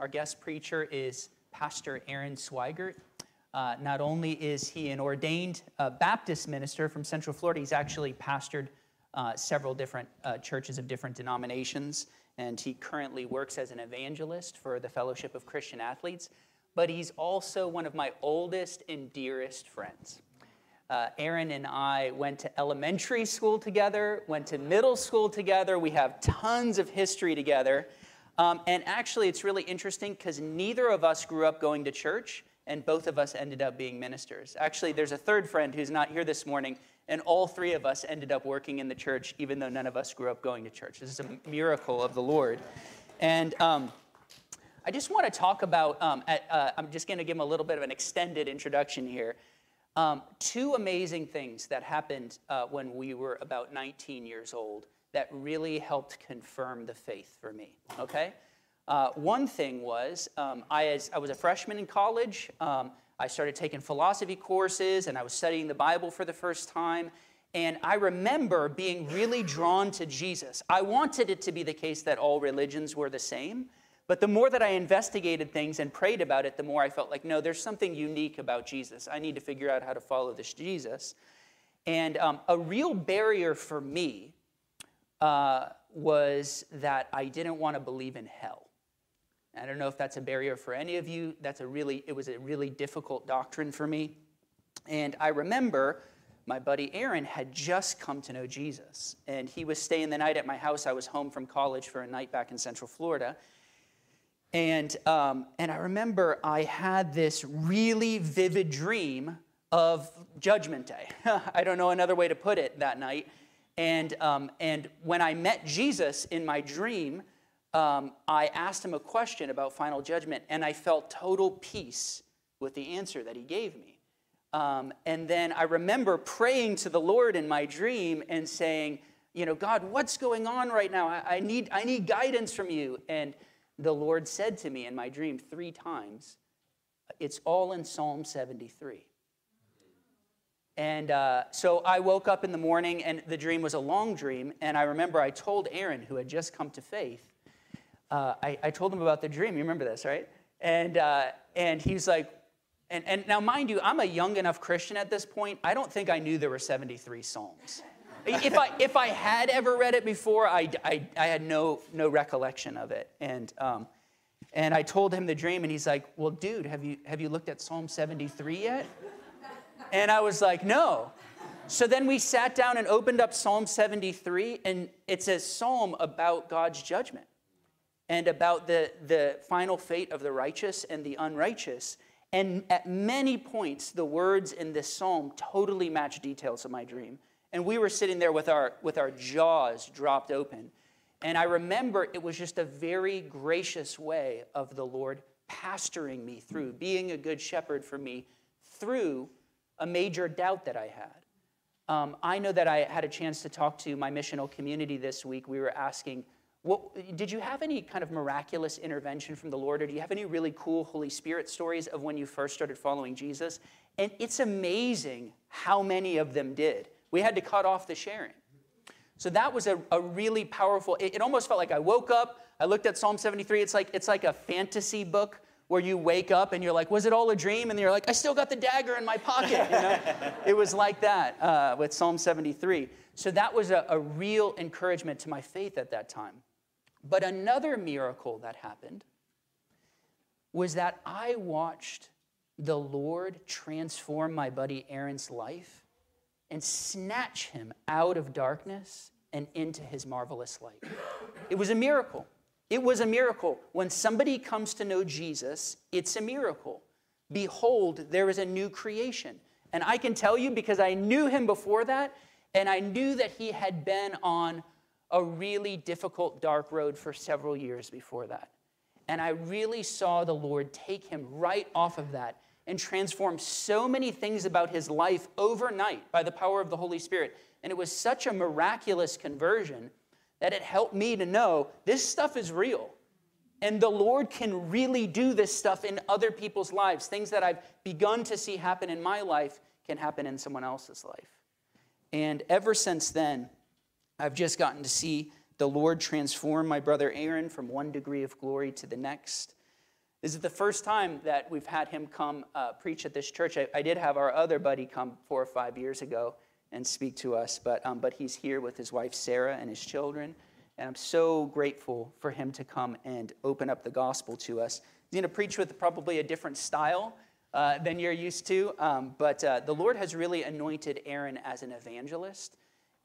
Our guest preacher is Pastor Aaron Swigert. Uh, not only is he an ordained uh, Baptist minister from Central Florida, he's actually pastored uh, several different uh, churches of different denominations, and he currently works as an evangelist for the Fellowship of Christian Athletes. But he's also one of my oldest and dearest friends. Uh, Aaron and I went to elementary school together, went to middle school together. We have tons of history together. Um, and actually, it's really interesting because neither of us grew up going to church, and both of us ended up being ministers. Actually, there's a third friend who's not here this morning, and all three of us ended up working in the church, even though none of us grew up going to church. This is a miracle of the Lord. And um, I just want to talk about, um, at, uh, I'm just going to give him a little bit of an extended introduction here. Um, two amazing things that happened uh, when we were about 19 years old that really helped confirm the faith for me, okay? Uh, one thing was, um, I, as, I was a freshman in college. Um, I started taking philosophy courses and I was studying the Bible for the first time. And I remember being really drawn to Jesus. I wanted it to be the case that all religions were the same. But the more that I investigated things and prayed about it, the more I felt like, no, there's something unique about Jesus. I need to figure out how to follow this Jesus. And um, a real barrier for me uh, was that I didn't want to believe in hell. I don't know if that's a barrier for any of you. That's a really, it was a really difficult doctrine for me. And I remember my buddy Aaron had just come to know Jesus. And he was staying the night at my house. I was home from college for a night back in Central Florida. And, um, and I remember I had this really vivid dream of Judgment Day. I don't know another way to put it that night. And, um, and when I met Jesus in my dream, um, I asked him a question about final judgment, and I felt total peace with the answer that he gave me. Um, and then I remember praying to the Lord in my dream and saying, You know, God, what's going on right now? I, I, need, I need guidance from you. And the Lord said to me in my dream three times, It's all in Psalm 73. And uh, so I woke up in the morning, and the dream was a long dream. And I remember I told Aaron, who had just come to faith, uh, I, I, told him about the dream. You remember this, right? And, uh, and he's like, and, and now, mind you, I'm a young enough Christian at this point. I don't think I knew there were 73 Psalms. if, I, if I had ever read it before, I, I, I had no, no recollection of it. And, um, and I told him the dream, and he's like, Well, dude, have you, have you looked at Psalm 73 yet? And I was like, No. So then we sat down and opened up Psalm 73, and it's a psalm about God's judgment and about the, the final fate of the righteous and the unrighteous. And at many points, the words in this psalm totally match details of my dream. And we were sitting there with our, with our jaws dropped open. And I remember it was just a very gracious way of the Lord pastoring me through, being a good shepherd for me through a major doubt that I had. Um, I know that I had a chance to talk to my missional community this week. We were asking, what, did you have any kind of miraculous intervention from the Lord, or do you have any really cool Holy Spirit stories of when you first started following Jesus? And it's amazing how many of them did. We had to cut off the sharing. So that was a, a really powerful, it, it almost felt like I woke up, I looked at Psalm 73. It's like, it's like a fantasy book where you wake up and you're like, was it all a dream? And you're like, I still got the dagger in my pocket. You know? it was like that uh, with Psalm 73. So that was a, a real encouragement to my faith at that time. But another miracle that happened was that I watched the Lord transform my buddy Aaron's life and snatch him out of darkness and into his marvelous light. It was a miracle. It was a miracle. When somebody comes to know Jesus, it's a miracle. Behold, there is a new creation. And I can tell you because I knew him before that, and I knew that he had been on a really difficult, dark road for several years before that. And I really saw the Lord take him right off of that and transform so many things about his life overnight by the power of the Holy Spirit. And it was such a miraculous conversion that it helped me to know this stuff is real. And the Lord can really do this stuff in other people's lives. Things that I've begun to see happen in my life can happen in someone else's life. And ever since then, I've just gotten to see the Lord transform my brother Aaron from one degree of glory to the next. This is the first time that we've had him come uh, preach at this church. I, I, did have our other buddy come four or five years ago and speak to us, but, um, but he's here with his wife Sarah and his children. And I'm so grateful for him to come and open up the gospel to us. He's going to preach with probably a different style uh, than you're used to, um, but uh, the Lord has really anointed Aaron as an evangelist.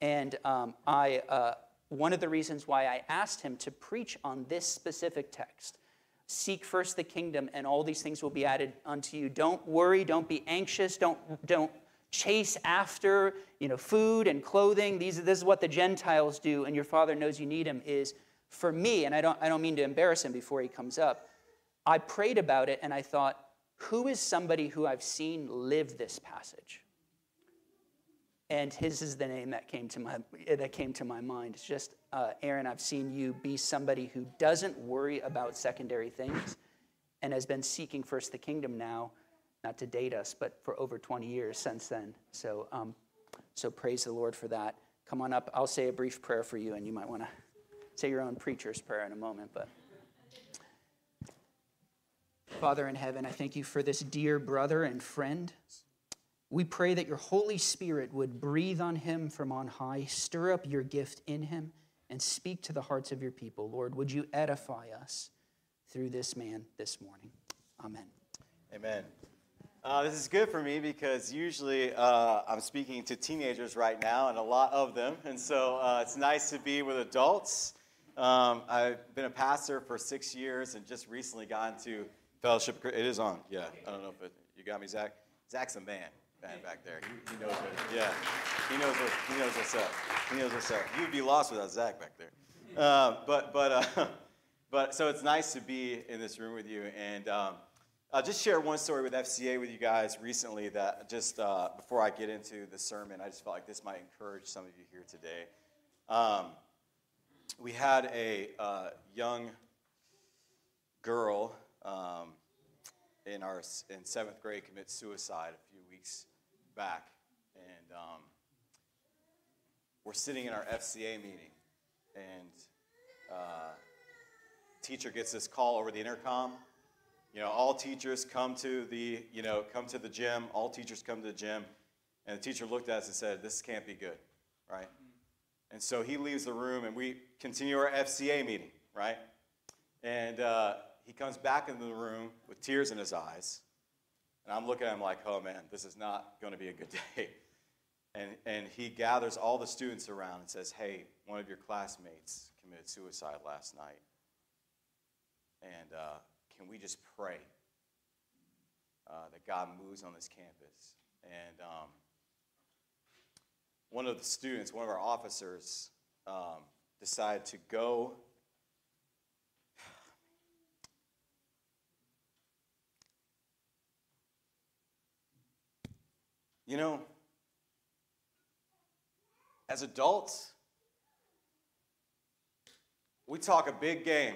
And um, I, uh, one of the reasons why I asked him to preach on this specific text seek first the kingdom and all these things will be added unto you don't worry don't be anxious don't don't chase after you know food and clothing these this is what the gentiles do and your father knows you need him is for me and i don't i don't mean to embarrass him before he comes up i prayed about it and i thought who is somebody who i've seen live this passage and his is the name that came to my that came to my mind. It's just uh, Aaron. I've seen you be somebody who doesn't worry about secondary things, and has been seeking first the kingdom now, not to date us, but for over 20 years since then. So, um, so praise the Lord for that. Come on up. I'll say a brief prayer for you, and you might want to say your own preacher's prayer in a moment, but. Father in heaven, I thank you for this dear brother and friend. We pray that your Holy Spirit would breathe on him from on high, stir up your gift in him, and speak to the hearts of your people. Lord, would you edify us through this man this morning? Amen. Amen. Uh, this is good for me because usually uh, I'm speaking to teenagers right now, and a lot of them. And so uh, it's nice to be with adults. Um, I've been a pastor for six years and just recently got into fellowship. It is on, yeah. I don't know if it, you got me, Zach. Zach's a man man back there. He, he knows what. Yeah, he knows what. He knows what's up. He knows what's up. You'd be lost without Zach back there. Uh, but but uh, but so it's nice to be in this room with you, and um, I'll just share one story with FCA with you guys recently. That just uh, before I get into the sermon, I just felt like this might encourage some of you here today. Um, we had a uh, young girl. Um, in our in seventh grade commit suicide a few weeks back, and um, we're sitting in our FCA meeting, and uh, teacher gets this call over the intercom. You know, all teachers come to the you know come to the gym. All teachers come to the gym, and the teacher looked at us and said, "This can't be good, right?" And so he leaves the room, and we continue our FCA meeting, right? And uh, he comes back into the room with tears in his eyes, and I'm looking at him like, oh man, this is not going to be a good day. And, and he gathers all the students around and says, hey, one of your classmates committed suicide last night. And uh, can we just pray uh, that God moves on this campus? And um, one of the students, one of our officers, um, decided to go You know, as adults, we talk a big game.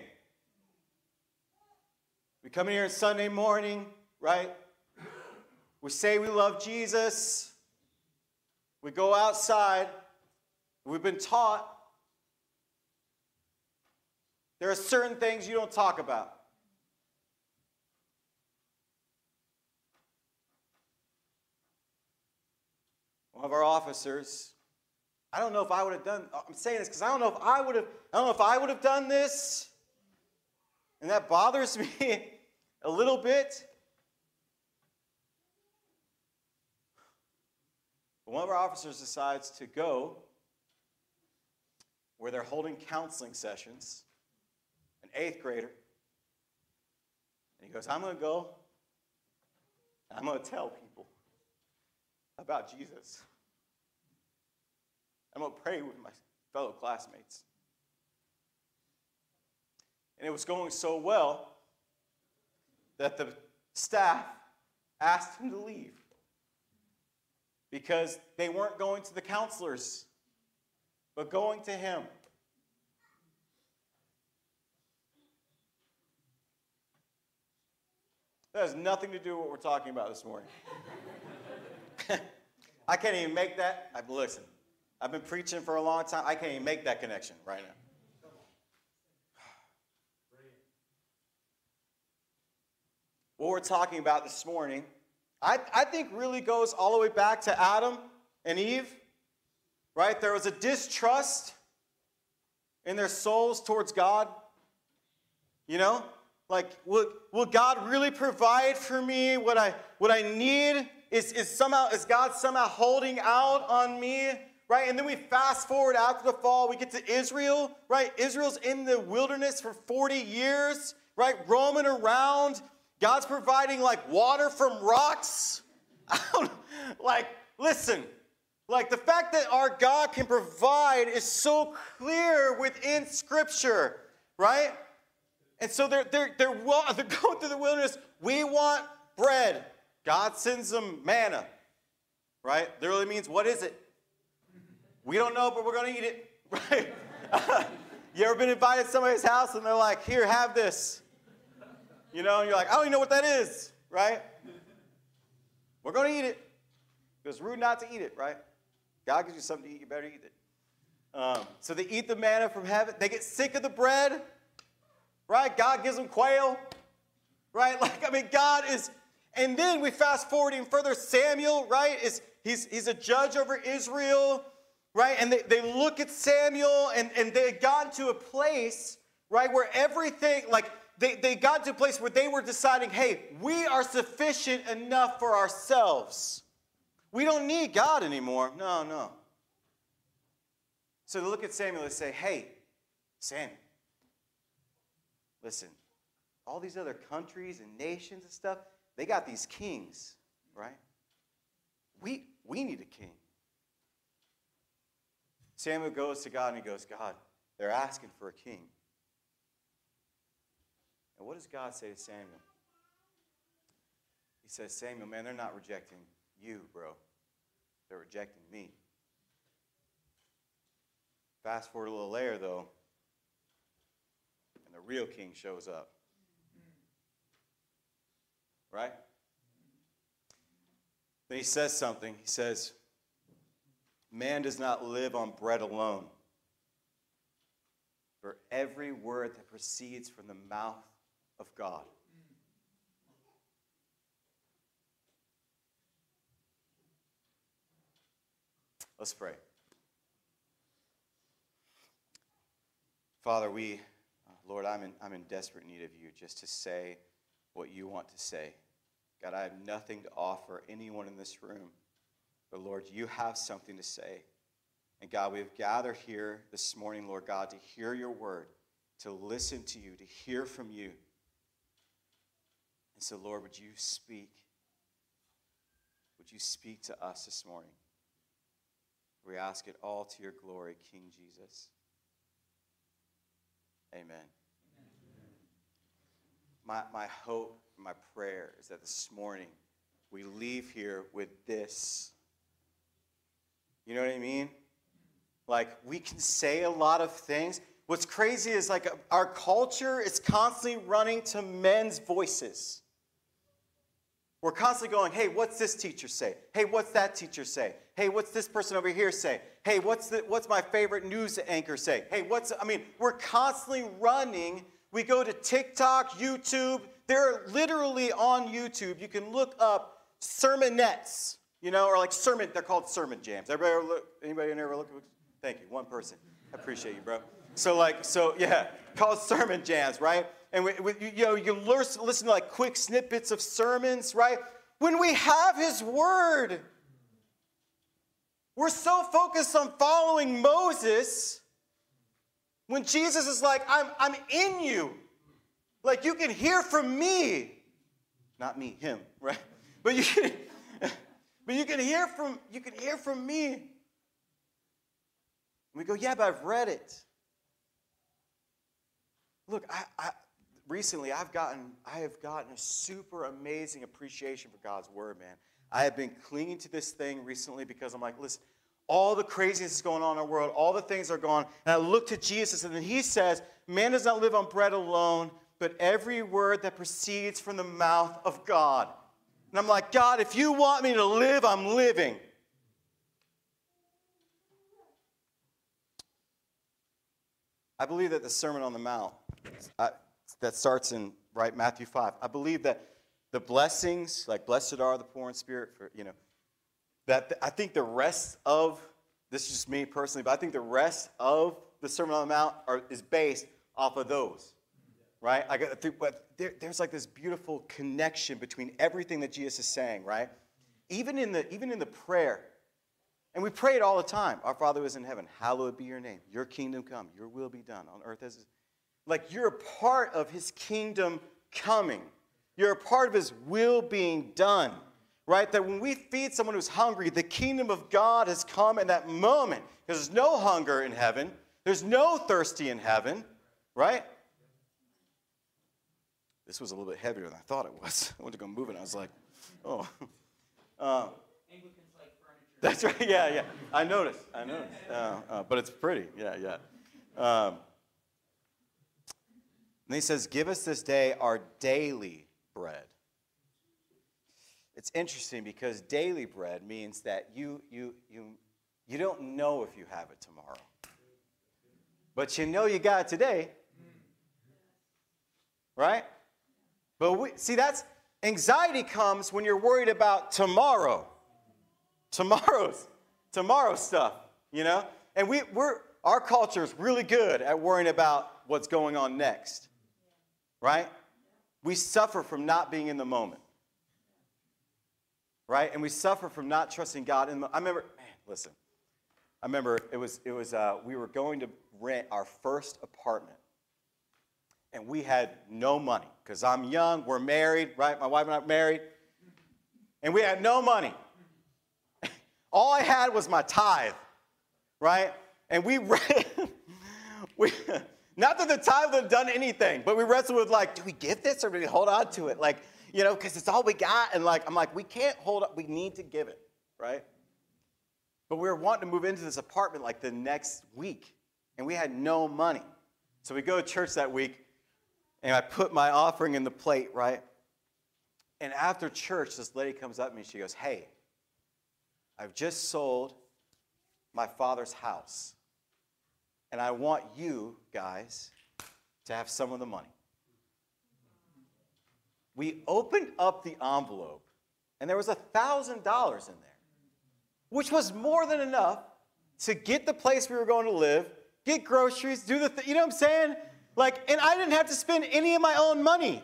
We come in here on Sunday morning, right? We say we love Jesus. We go outside. We've been taught there are certain things you don't talk about. one of our officers, I don't know if I would have done, I'm saying this because I don't know if I would have, I don't know if I would have done this. And that bothers me a little bit. One of our officers decides to go where they're holding counseling sessions, an eighth grader. And he goes, I'm going to go, I'm going to tell people about Jesus. I'm going to pray with my fellow classmates. And it was going so well that the staff asked him to leave because they weren't going to the counselors, but going to him. That has nothing to do with what we're talking about this morning. I can't even make that. I, listen, I've been preaching for a long time. I can't even make that connection right now. What we're talking about this morning, I, I think really goes all the way back to Adam and Eve, right? There was a distrust in their souls towards God. You know? Like, will, will God really provide for me what I, what I need? Is, is, somehow, is God somehow holding out on me? Right? And then we fast forward after the fall, we get to Israel, right? Israel's in the wilderness for 40 years, right? Roaming around. God's providing like water from rocks. like, listen, like the fact that our God can provide is so clear within Scripture, right? And so they're, they're, they're, they're going through the wilderness. We want bread. God sends them manna, right? Literally means, what is it? We don't know, but we're going to eat it, right? you ever been invited to somebody's house and they're like, here, have this? You know, you're like, I don't even know what that is, right? We're going to eat it. It's rude not to eat it, right? God gives you something to eat, you better eat it. Um, so they eat the manna from heaven. They get sick of the bread right? God gives them quail, right? Like, I mean, God is, and then we fast forward even further. Samuel, right, is he's, he's a judge over Israel, right? And they, they look at Samuel and, and they got to a place, right, where everything, like, they, they got to a place where they were deciding, hey, we are sufficient enough for ourselves. We don't need God anymore. No, no. So they look at Samuel and say, hey, Samuel, Listen, all these other countries and nations and stuff, they got these kings, right? We, we need a king. Samuel goes to God and he goes, God, they're asking for a king. And what does God say to Samuel? He says, Samuel, man, they're not rejecting you, bro. They're rejecting me. Fast forward a little later, though and the real king shows up. Right? Then he says something. He says, Man does not live on bread alone, for every word that proceeds from the mouth of God. Let's pray. Father, we uh, Lord, I'm in, I'm in desperate need of you just to say what you want to say. God, I have nothing to offer anyone in this room, but Lord, you have something to say. And God, we have gathered here this morning, Lord God, to hear your word, to listen to you, to hear from you. And so, Lord, would you speak? Would you speak to us this morning? We ask it all to your glory, King Jesus. Amen my, my hope, my prayer is that this morning we leave here with this. You know what I mean? Like, we can say a lot of things. What's crazy is like our culture is constantly running to men's voices. We're constantly going, hey, what's this teacher say? Hey, what's that teacher say? Hey, what's this person over here say? Hey, what's, the, what's my favorite news anchor say? Hey, what's, I mean, we're constantly running we go to TikTok, YouTube. They're literally on YouTube. You can look up sermonettes, you know, or like sermon, they're called sermon jams. Everybody ever look, anybody ever look? Thank you, one person. I appreciate you, bro. So like, so yeah, called sermon jams, right? And we, we, you know, you listen to like quick snippets of sermons, right? When we have His Word, we're so focused on following Moses when Jesus is like, I'm, I'm in you. Like you can hear from me. Not me, him, right? But you can, but you can hear from you can hear from me. And we go, yeah, but I've read it. Look, I, I recently I've gotten I have gotten a super amazing appreciation for God's word, man. I have been clinging to this thing recently because I'm like, listen, all the craziness is going on in our world, all the things are gone. And I look to Jesus, and then he says, Man does not live on bread alone, but every word that proceeds from the mouth of God. And I'm like, God, if you want me to live, I'm living. I believe that the Sermon on the Mount, I, that starts in right Matthew 5, I believe that the blessings, like blessed are the poor in spirit, for, you know, that I think the rest of, this is just me personally, but I think the rest of the Sermon on the Mount are, is based off of those, right? I got, but there, there's like this beautiful connection between everything that Jesus is saying, right? Even in the, even in the prayer, and we pray it all the time. Our Father is in heaven, hallowed be your name. Your kingdom come. Your will be done on earth as like you're a part of his kingdom coming. You're a part of his will being done. Right? That when we feed someone who's hungry, the kingdom of God has come in that moment. Because there's no hunger in heaven. There's no thirsty in heaven. Right? This was a little bit heavier than I thought it was. I went to go move it. I was like, oh. Uh, that's right. Yeah, yeah. I noticed. I noticed. Uh, uh, but it's pretty. Yeah, yeah. Um, and he says, "Give us this day our daily bread." It's interesting because daily bread means that you you you you don't know if you have it tomorrow, but you know you got it today, right? But we, see, that's anxiety comes when you're worried about tomorrow tomorrow's tomorrow's stuff, you know? And we, we're, our culture is really good at worrying about what's going on next, right? We suffer from not being in the moment, right? And we suffer from not trusting God. And I remember, man, listen, I remember it was, it was uh, we were going to rent our first apartment. And we had no money because I'm young, we're married, right? My wife and I are married. And we had no money. All I had was my tithe, right? And we, we not that the tithe had done anything, but we wrestled with like, do we give this or do we hold on to it? Like, you know, because it's all we got. And like, I'm like, we can't hold up, we need to give it, right? But we were wanting to move into this apartment like the next week, and we had no money. So we go to church that week, and I put my offering in the plate, right? And after church, this lady comes up to me, she goes, Hey, I've just sold my father's house. And I want you guys to have some of the money. We opened up the envelope, and there was $1,000 in there, which was more than enough to get the place we were going to live, get groceries, do the, th- you know what I'm saying? Like, and I didn't have to spend any of my own money.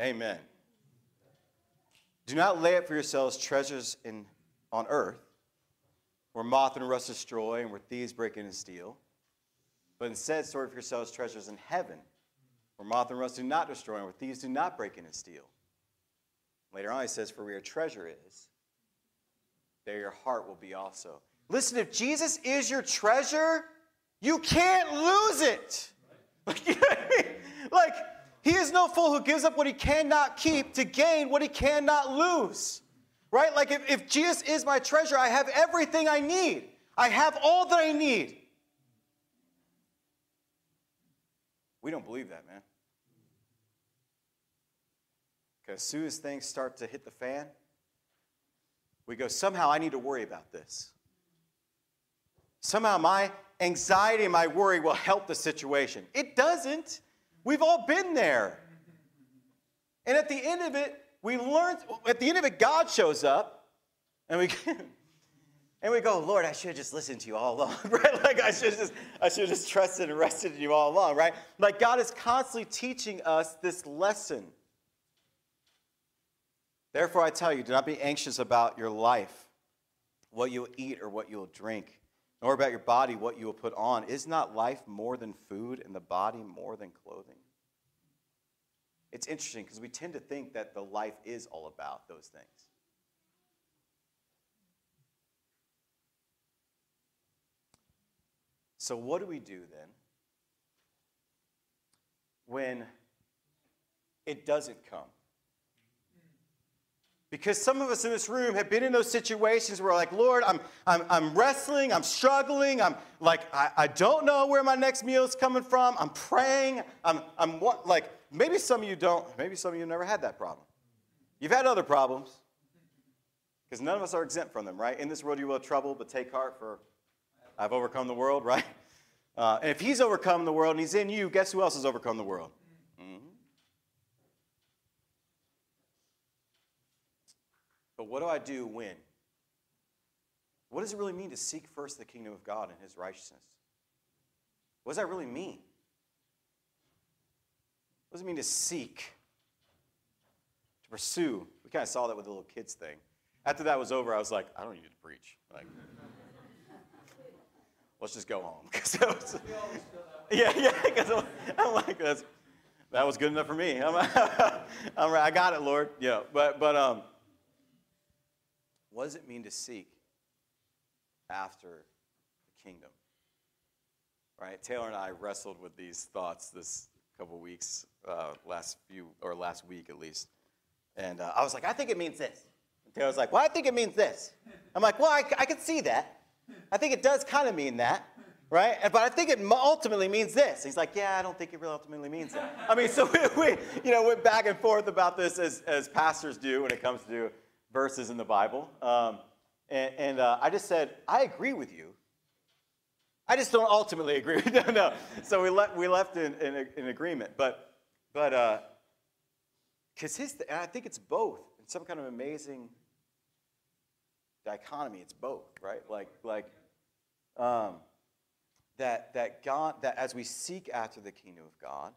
Amen. Do not lay up for yourselves treasures in, on earth, where moth and rust destroy and where thieves break in and steal. But instead, store for yourselves treasures in heaven, where moth and rust do not destroy and where thieves do not break in and steal. Later on, he says, For where your treasure is, there your heart will be also. Listen, if Jesus is your treasure, you can't lose it. Like, like he is no fool who gives up what he cannot keep to gain what he cannot lose. Right? Like if, if Jesus is my treasure, I have everything I need. I have all that I need. We don't believe that, man. Because as soon as things start to hit the fan, we go, somehow I need to worry about this. Somehow my anxiety and my worry will help the situation. It doesn't. We've all been there. And at the end of it, we learn, at the end of it, God shows up and we and we go, Lord, I should have just listened to you all along, right? Like I should just, I should have just trusted and rested in you all along, right? Like God is constantly teaching us this lesson. Therefore, I tell you, do not be anxious about your life, what you will eat or what you will drink nor about your body what you will put on. Is not life more than food and the body more than clothing? It's interesting because we tend to think that the life is all about those things. So, what do we do then when it doesn't come? Because some of us in this room have been in those situations where, like, Lord, I'm, I'm, I'm wrestling, I'm struggling, I'm like, I, I don't know where my next meal is coming from. I'm praying, I'm, I'm like, maybe some of you don't, maybe some of you never had that problem. You've had other problems, because none of us are exempt from them, right? In this world you will have trouble, but take heart, for I've overcome the world, right? Uh, and if he's overcome the world and he's in you, guess who else has overcome the world? Mm-hmm. But what do I do when? What does it really mean to seek first the kingdom of God and his righteousness? What does that really mean? What does it mean to seek? To pursue? We kind of saw that with the little kids thing. After that was over, I was like, I don't need to preach. Like, let's just go home. was, yeah, yeah, because I'm, I'm, like, that's, that was good enough for me. I'm, I'm, I got it, Lord. Yeah, but, but um, what does it mean to seek after the kingdom? Right? Taylor and I wrestled with these thoughts this couple weeks, uh, last few, or last week at least. And uh, I was like, I think it means this. And Taylor was like, well, I think it means this. I'm like, well, I, I can see that. I think it does kind of mean that, right? But I think it ultimately means this. He's like, yeah, I don't think it really ultimately means that. I mean, so we, we you know, went back and forth about this as, as pastors do when it comes to verses in the Bible. Um, and, and uh, I just said, I agree with you. I just don't ultimately agree. no, no. So we, left we left in, in, in agreement. But, but, because uh, his, and I think it's both in some kind of amazing dichotomy. It's both, right? Like, like um, that, that God, that as we seek after the kingdom of God,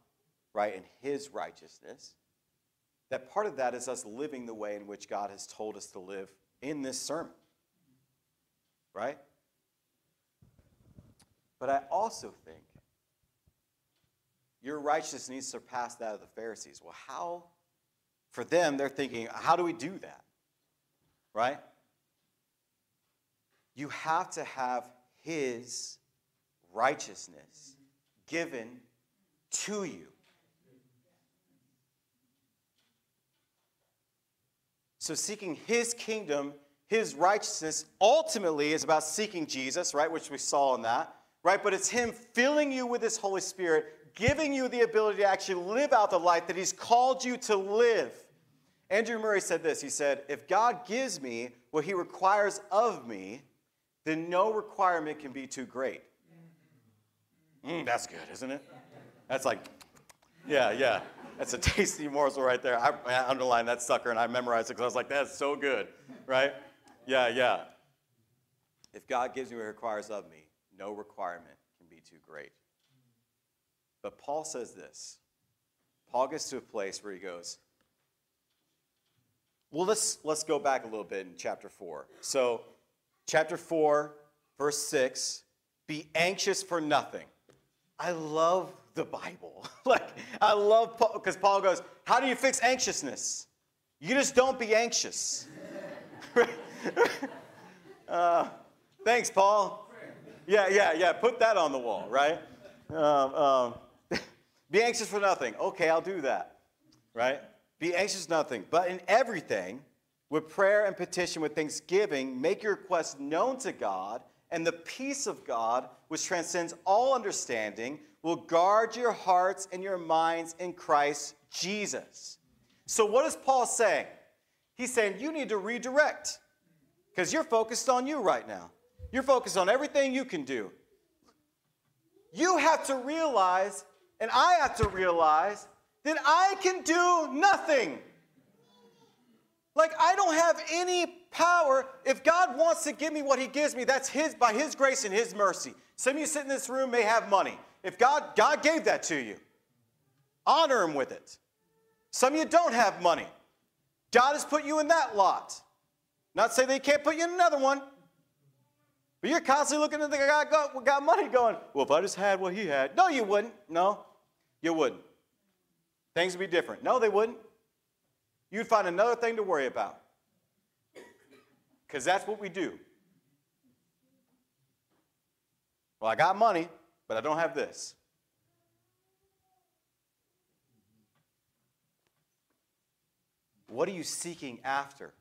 right, and his righteousness, that part of that is us living the way in which God has told us to live in this sermon. Right? But I also think your righteousness needs to surpass that of the Pharisees. Well, how? For them, they're thinking, how do we do that? Right? You have to have his righteousness given to you. So, seeking his kingdom, his righteousness, ultimately is about seeking Jesus, right? Which we saw in that, right? But it's him filling you with his Holy Spirit, giving you the ability to actually live out the life that he's called you to live. Andrew Murray said this He said, If God gives me what he requires of me, then no requirement can be too great. Mm, that's good, isn't it? That's like, yeah, yeah. That's a tasty morsel right there. I, I underlined that sucker and I memorized it because I was like, that's so good, right? Yeah, yeah. If God gives me what he requires of me, no requirement can be too great. But Paul says this. Paul gets to a place where he goes, well, let's, let's go back a little bit in chapter 4. So, chapter 4, verse 6 be anxious for nothing. I love the Bible. like, I love, Paul, because Paul goes, How do you fix anxiousness? You just don't be anxious. uh, thanks, Paul. Yeah, yeah, yeah. Put that on the wall, right? Um, um, be anxious for nothing. Okay, I'll do that, right? Be anxious nothing, but in everything, with prayer and petition, with thanksgiving, make your requests known to God, and the peace of God, which transcends all understanding, will guard your hearts and your minds in Christ Jesus. So, what is Paul saying? He's saying you need to redirect because you're focused on you right now. You're focused on everything you can do. You have to realize, and I have to realize, that I can do nothing. Like, I don't have any power. If God wants to give me what He gives me, that's His by His grace and His mercy. Some of you sitting in this room may have money. If God, God gave that to you, honor Him with it. Some of you don't have money. God has put you in that lot. Not say they can't put you in another one. But you're constantly looking at the guy got, got money going, well, if I just had what he had. No, you wouldn't. No, you wouldn't. Things would be different. No, they wouldn't. You'd find another thing to worry about. Because that's what we do. Well, I got money but I don't have this. What are you seeking after?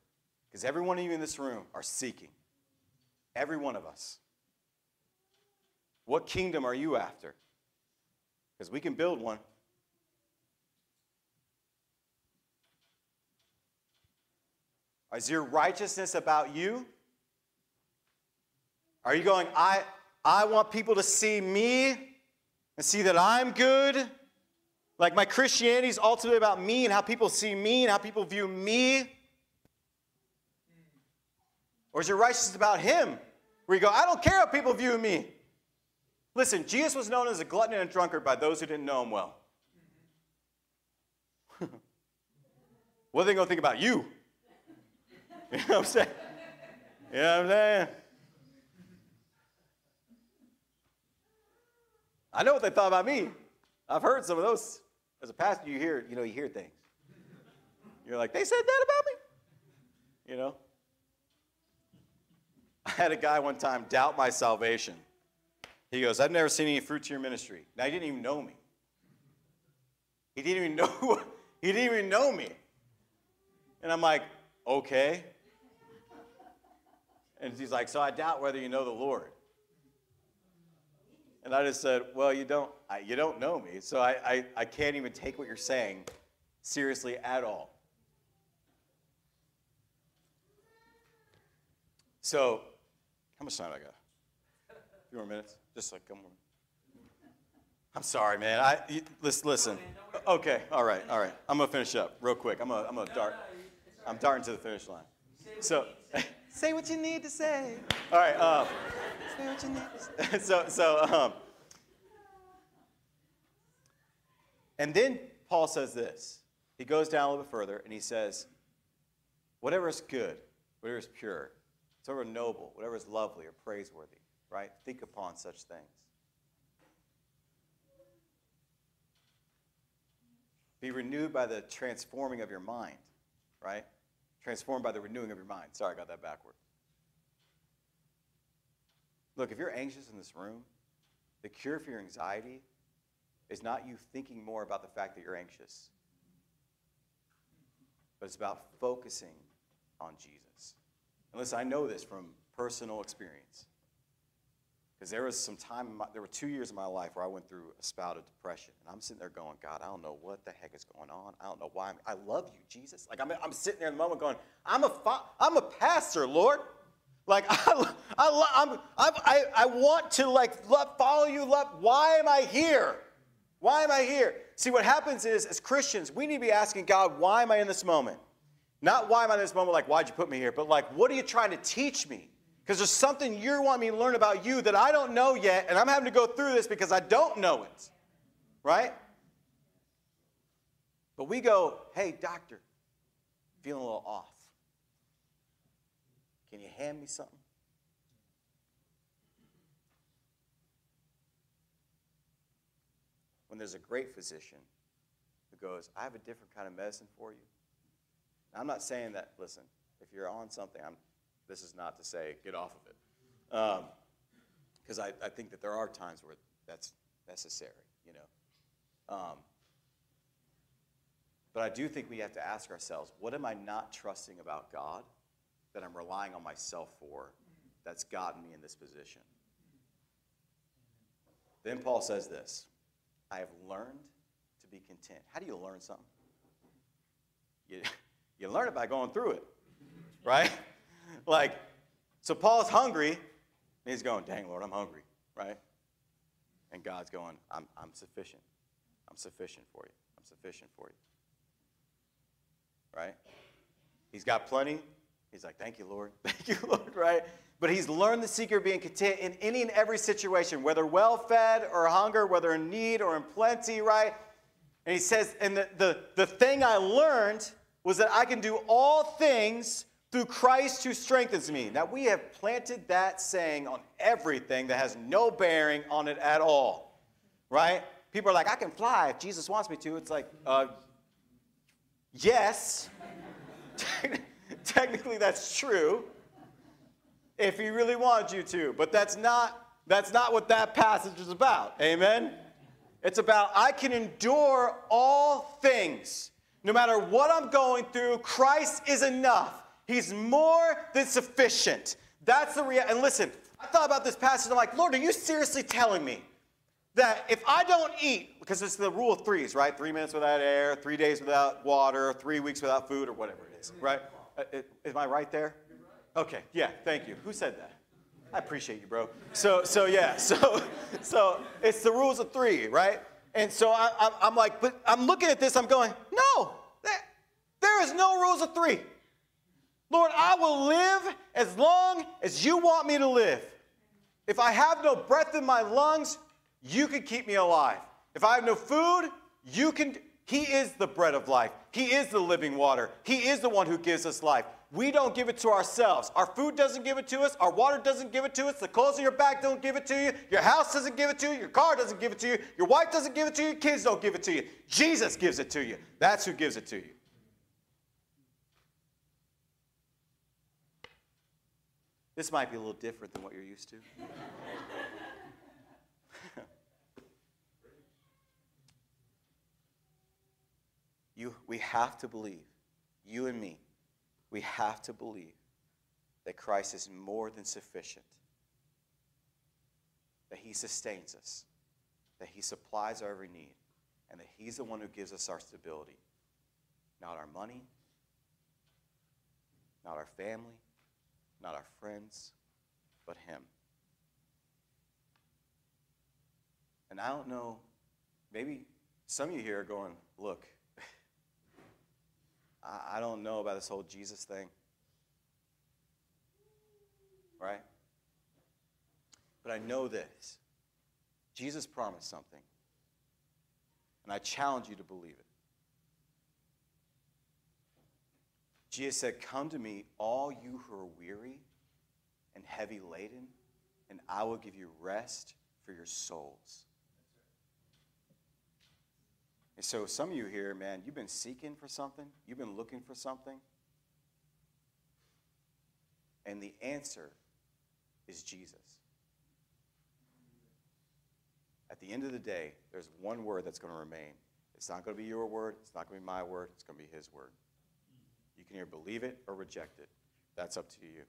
Because every one of you in this room are seeking. Every one of us. What kingdom are you after? Because we can build one. Is your righteousness about you? Are you going, I, I want people to see me and see that I'm good? Like my Christianity is ultimately about me and how people see me and how people view me? Or is your righteousness about Him? Where you go, I don't care how people view me. Listen, Jesus was known as a glutton and a drunkard by those who didn't know him well. what are they going to think about you? You know what I'm saying? You know what I'm saying? I know what they thought about me. I've heard some of those. As a pastor, you hear, you know, you hear things. You're like, they said that about me? You know? I had a guy one time doubt my salvation. He goes, I've never seen any fruit to your ministry. Now, he didn't even know me. He didn't even know, he didn't even know me. And I'm like, okay. And he's like, so I doubt whether you know the Lord. And I just said, well, you don't, I, you don't know me, so I, I, I can't even take what you're saying seriously at all. So, how much time I got? A few more minutes? Just like, come on. I'm sorry, man. I you, listen. listen. Okay, all right, all right. I'm gonna finish up real quick. I'm gonna, I'm gonna dart. I'm darting to the finish line. So, say what you need to say. All right. Um, say what you need to say. So, so, um, and then Paul says this. He goes down a little bit further and he says, whatever is good, whatever is pure, whatever noble, whatever is lovely or praiseworthy, right? Think upon such things. Be renewed by the transforming of your mind, right? Transformed by the renewing of your mind. Sorry, I got that backward. Look, if you're anxious in this room, the cure for your anxiety is not you thinking more about the fact that you're anxious, but it's about focusing on Jesus. And listen, I know this from personal experience. Because there was some time, my, there were two years of my life where I went through a spout of depression. And I'm sitting there going, God, I don't know what the heck is going on. I don't know why. I'm, i love you, Jesus. Like, I'm, I'm sitting there in the moment going, I'm a, I'm a pastor, Lord. Like, I, I, I'm, I, I want to, like, love, follow you. Love. Why am I here? Why am I here? See, what happens is, as Christians, we need to be asking God, why am I in this moment? Not why am I in this moment, like, why'd you put me here? But, like, what are you trying to teach me? Because there's something you're wanting me to learn about you that I don't know yet, and I'm having to go through this because I don't know it. Right? But we go, hey, doctor, feeling a little off. Can you hand me something? When there's a great physician who goes, I have a different kind of medicine for you. I'm not saying that, listen, if you're on something, I'm this is not to say get off of it. Because um, I, I, think that there are times where that's necessary, you know. Um, but I do think we have to ask ourselves what am I not trusting about God that I'm relying on myself for that's gotten me in this position? Then Paul says this I have learned to be content. How do you learn something? You, you learn it by going through it, right? like, so Paul's hungry, and he's going, dang, Lord, I'm hungry, right? And God's going, I'm, I'm sufficient. I'm sufficient for you. I'm sufficient for you. Right? He's got plenty. He's like, thank you, Lord. Thank you, Lord, right? But he's learned the secret of being content in any and every situation, whether well fed or hunger, whether in need or in plenty, right? And he says, and the, the, the thing I learned was that I can do all things through Christ who strengthens me. Now, we have planted that saying on everything that has no bearing on it at all, right? People are like, I can fly if Jesus wants me to. It's like, uh, yes. Technically, that's true if he really wanted you to, but that's not, that's not what that passage is about. Amen? It's about I can endure all things. No matter what I'm going through, Christ is enough. He's more than sufficient. That's the reality. And listen, I thought about this passage. I'm like, Lord, are you seriously telling me that if I don't eat, because it's the rule of threes, right? Three minutes without air, three days without water, three weeks without food, or whatever it is, right? Uh, am I right there? Okay, yeah, thank you. Who said that? I appreciate you, bro. So, so yeah, so, so it's the rules of three, right? And so I, am like, but I'm looking at this, I'm going, no, there, there is no rules of three. Lord, I will live as long as you want me to live. If I have no breath in my lungs, you can keep me alive. If I have no food, you can. He is the bread of life. He is the living water. He is the one who gives us life. We don't give it to ourselves. Our food doesn't give it to us. Our water doesn't give it to us. The clothes on your back don't give it to you. Your house doesn't give it to you. Your car doesn't give it to you. Your wife doesn't give it to you. Your kids don't give it to you. Jesus gives it to you. That's who gives it to you. This might be a little different than what you're used to. you, we have to believe, you and me, we have to believe that Christ is more than sufficient, that He sustains us, that He supplies our every need, and that He's the one who gives us our stability. Not our money, not our family, not our friends, but Him. And I don't know, maybe some of you here are going, look, I, don't know about this whole Jesus thing. Right? But I know this Jesus promised something. And I challenge you to believe it. Jesus said, Come to me, all you who are weary and heavy laden, and I will give you rest for your souls. And so, some of you here, man, you've been seeking for something, you've been looking for something. And the answer is Jesus. At the end of the day, there's one word that's going to remain. It's not going to be your word, it's not going to be my word, it's going to be His word. You can either believe it or reject it. That's up to you.